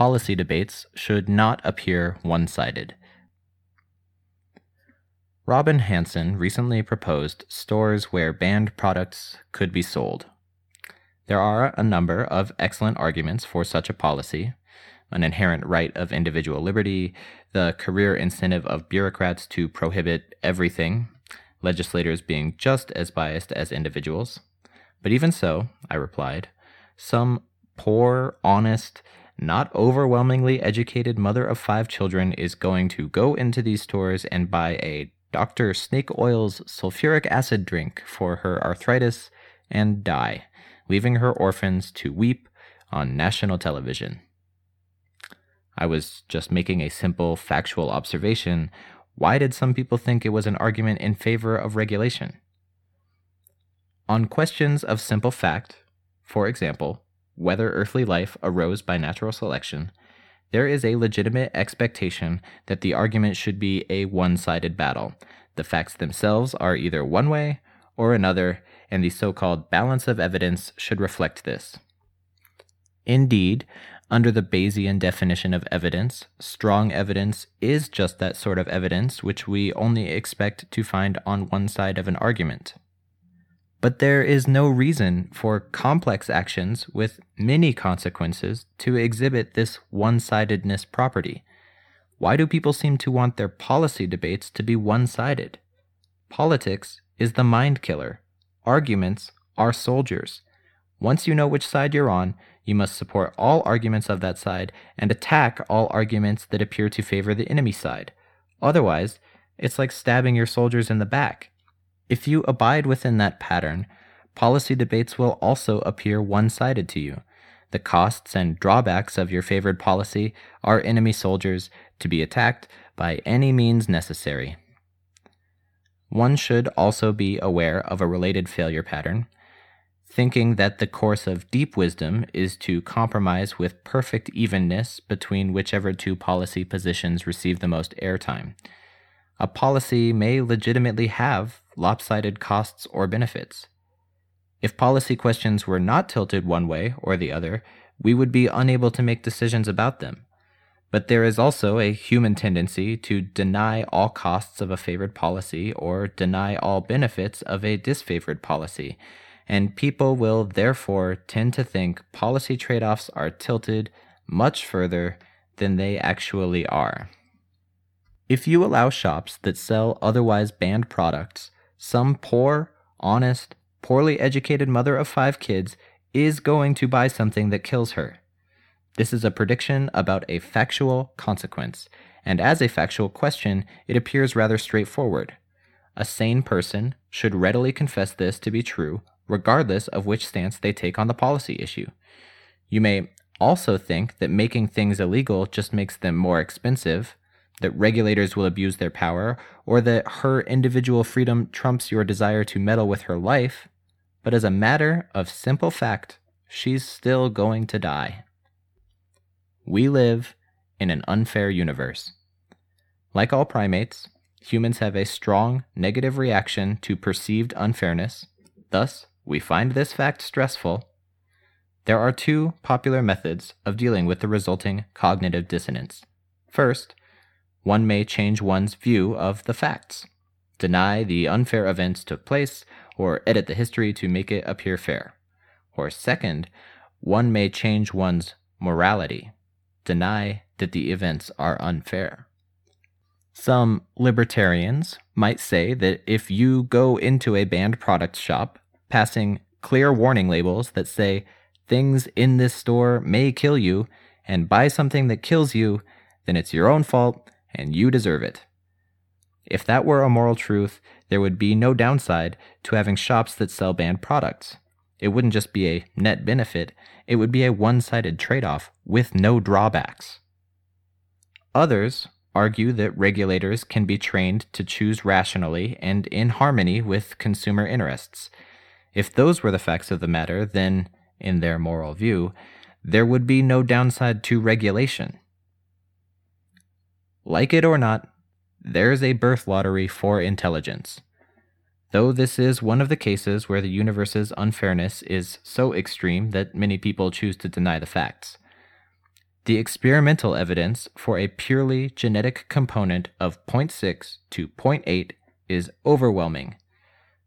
policy debates should not appear one sided. Robin Hanson recently proposed stores where banned products could be sold. There are a number of excellent arguments for such a policy an inherent right of individual liberty, the career incentive of bureaucrats to prohibit everything, legislators being just as biased as individuals. But even so, I replied, some poor, honest, not overwhelmingly educated mother of five children is going to go into these stores and buy a Dr. Snake Oil's sulfuric acid drink for her arthritis and die, leaving her orphans to weep on national television. I was just making a simple factual observation. Why did some people think it was an argument in favor of regulation? On questions of simple fact, for example, whether earthly life arose by natural selection, there is a legitimate expectation that the argument should be a one sided battle. The facts themselves are either one way or another, and the so called balance of evidence should reflect this. Indeed, under the Bayesian definition of evidence, strong evidence is just that sort of evidence which we only expect to find on one side of an argument. But there is no reason for complex actions with many consequences to exhibit this one sidedness property. Why do people seem to want their policy debates to be one sided? Politics is the mind killer. Arguments are soldiers. Once you know which side you're on, you must support all arguments of that side and attack all arguments that appear to favor the enemy side. Otherwise, it's like stabbing your soldiers in the back. If you abide within that pattern, policy debates will also appear one sided to you. The costs and drawbacks of your favored policy are enemy soldiers to be attacked by any means necessary. One should also be aware of a related failure pattern, thinking that the course of deep wisdom is to compromise with perfect evenness between whichever two policy positions receive the most airtime. A policy may legitimately have lopsided costs or benefits. If policy questions were not tilted one way or the other, we would be unable to make decisions about them. But there is also a human tendency to deny all costs of a favored policy or deny all benefits of a disfavored policy, and people will therefore tend to think policy trade offs are tilted much further than they actually are. If you allow shops that sell otherwise banned products some poor, honest, poorly educated mother of five kids is going to buy something that kills her. This is a prediction about a factual consequence, and as a factual question, it appears rather straightforward. A sane person should readily confess this to be true, regardless of which stance they take on the policy issue. You may also think that making things illegal just makes them more expensive, that regulators will abuse their power, or that her individual freedom trumps your desire to meddle with her life, but as a matter of simple fact, she's still going to die. We live in an unfair universe. Like all primates, humans have a strong negative reaction to perceived unfairness. Thus, we find this fact stressful. There are two popular methods of dealing with the resulting cognitive dissonance. First, one may change one's view of the facts, deny the unfair events took place, or edit the history to make it appear fair. Or second, one may change one's morality, deny that the events are unfair. Some libertarians might say that if you go into a banned product shop, passing clear warning labels that say things in this store may kill you, and buy something that kills you, then it's your own fault and you deserve it. If that were a moral truth, there would be no downside to having shops that sell banned products. It wouldn't just be a net benefit, it would be a one sided trade off with no drawbacks. Others argue that regulators can be trained to choose rationally and in harmony with consumer interests. If those were the facts of the matter, then, in their moral view, there would be no downside to regulation. Like it or not, there's a birth lottery for intelligence. Though this is one of the cases where the universe's unfairness is so extreme that many people choose to deny the facts. the experimental evidence for a purely genetic component of 0.6 to 0.8 is overwhelming.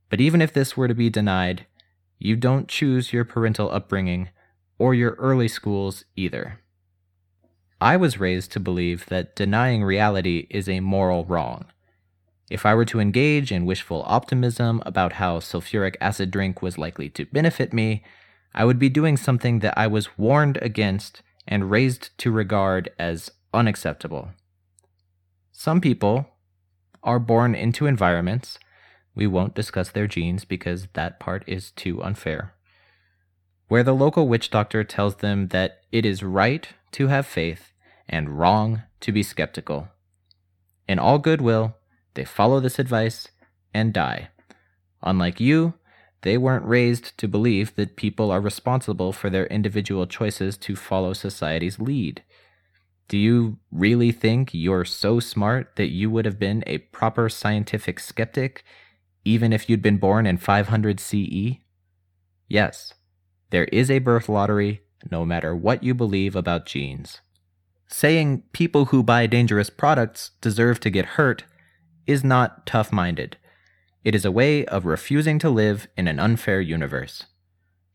But even if this were to be denied, you don't choose your parental upbringing or your early schools either. I was raised to believe that denying reality is a moral wrong. If I were to engage in wishful optimism about how sulfuric acid drink was likely to benefit me, I would be doing something that I was warned against and raised to regard as unacceptable. Some people are born into environments. We won't discuss their genes because that part is too unfair. Where the local witch doctor tells them that it is right to have faith and wrong to be skeptical. In all goodwill, they follow this advice and die. Unlike you, they weren't raised to believe that people are responsible for their individual choices to follow society's lead. Do you really think you're so smart that you would have been a proper scientific skeptic, even if you'd been born in 500 CE? Yes, there is a birth lottery, no matter what you believe about genes. Saying people who buy dangerous products deserve to get hurt is not tough minded. It is a way of refusing to live in an unfair universe.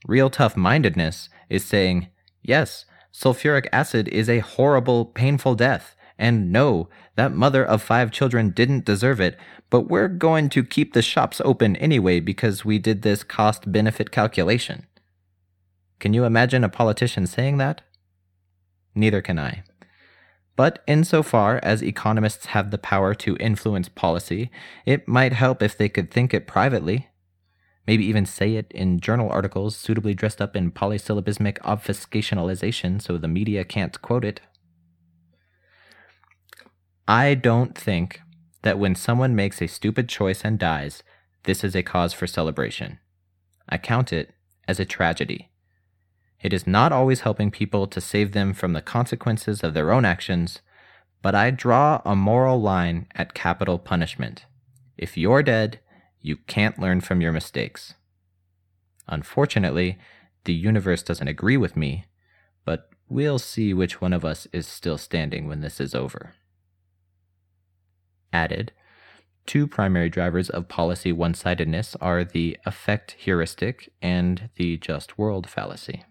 Real tough mindedness is saying, yes, sulfuric acid is a horrible, painful death, and no, that mother of five children didn't deserve it, but we're going to keep the shops open anyway because we did this cost benefit calculation. Can you imagine a politician saying that? Neither can I. But insofar as economists have the power to influence policy, it might help if they could think it privately. Maybe even say it in journal articles suitably dressed up in polysyllabismic obfuscationalization so the media can't quote it. I don't think that when someone makes a stupid choice and dies, this is a cause for celebration. I count it as a tragedy. It is not always helping people to save them from the consequences of their own actions, but I draw a moral line at capital punishment. If you're dead, you can't learn from your mistakes. Unfortunately, the universe doesn't agree with me, but we'll see which one of us is still standing when this is over. Added, two primary drivers of policy one sidedness are the affect heuristic and the just world fallacy.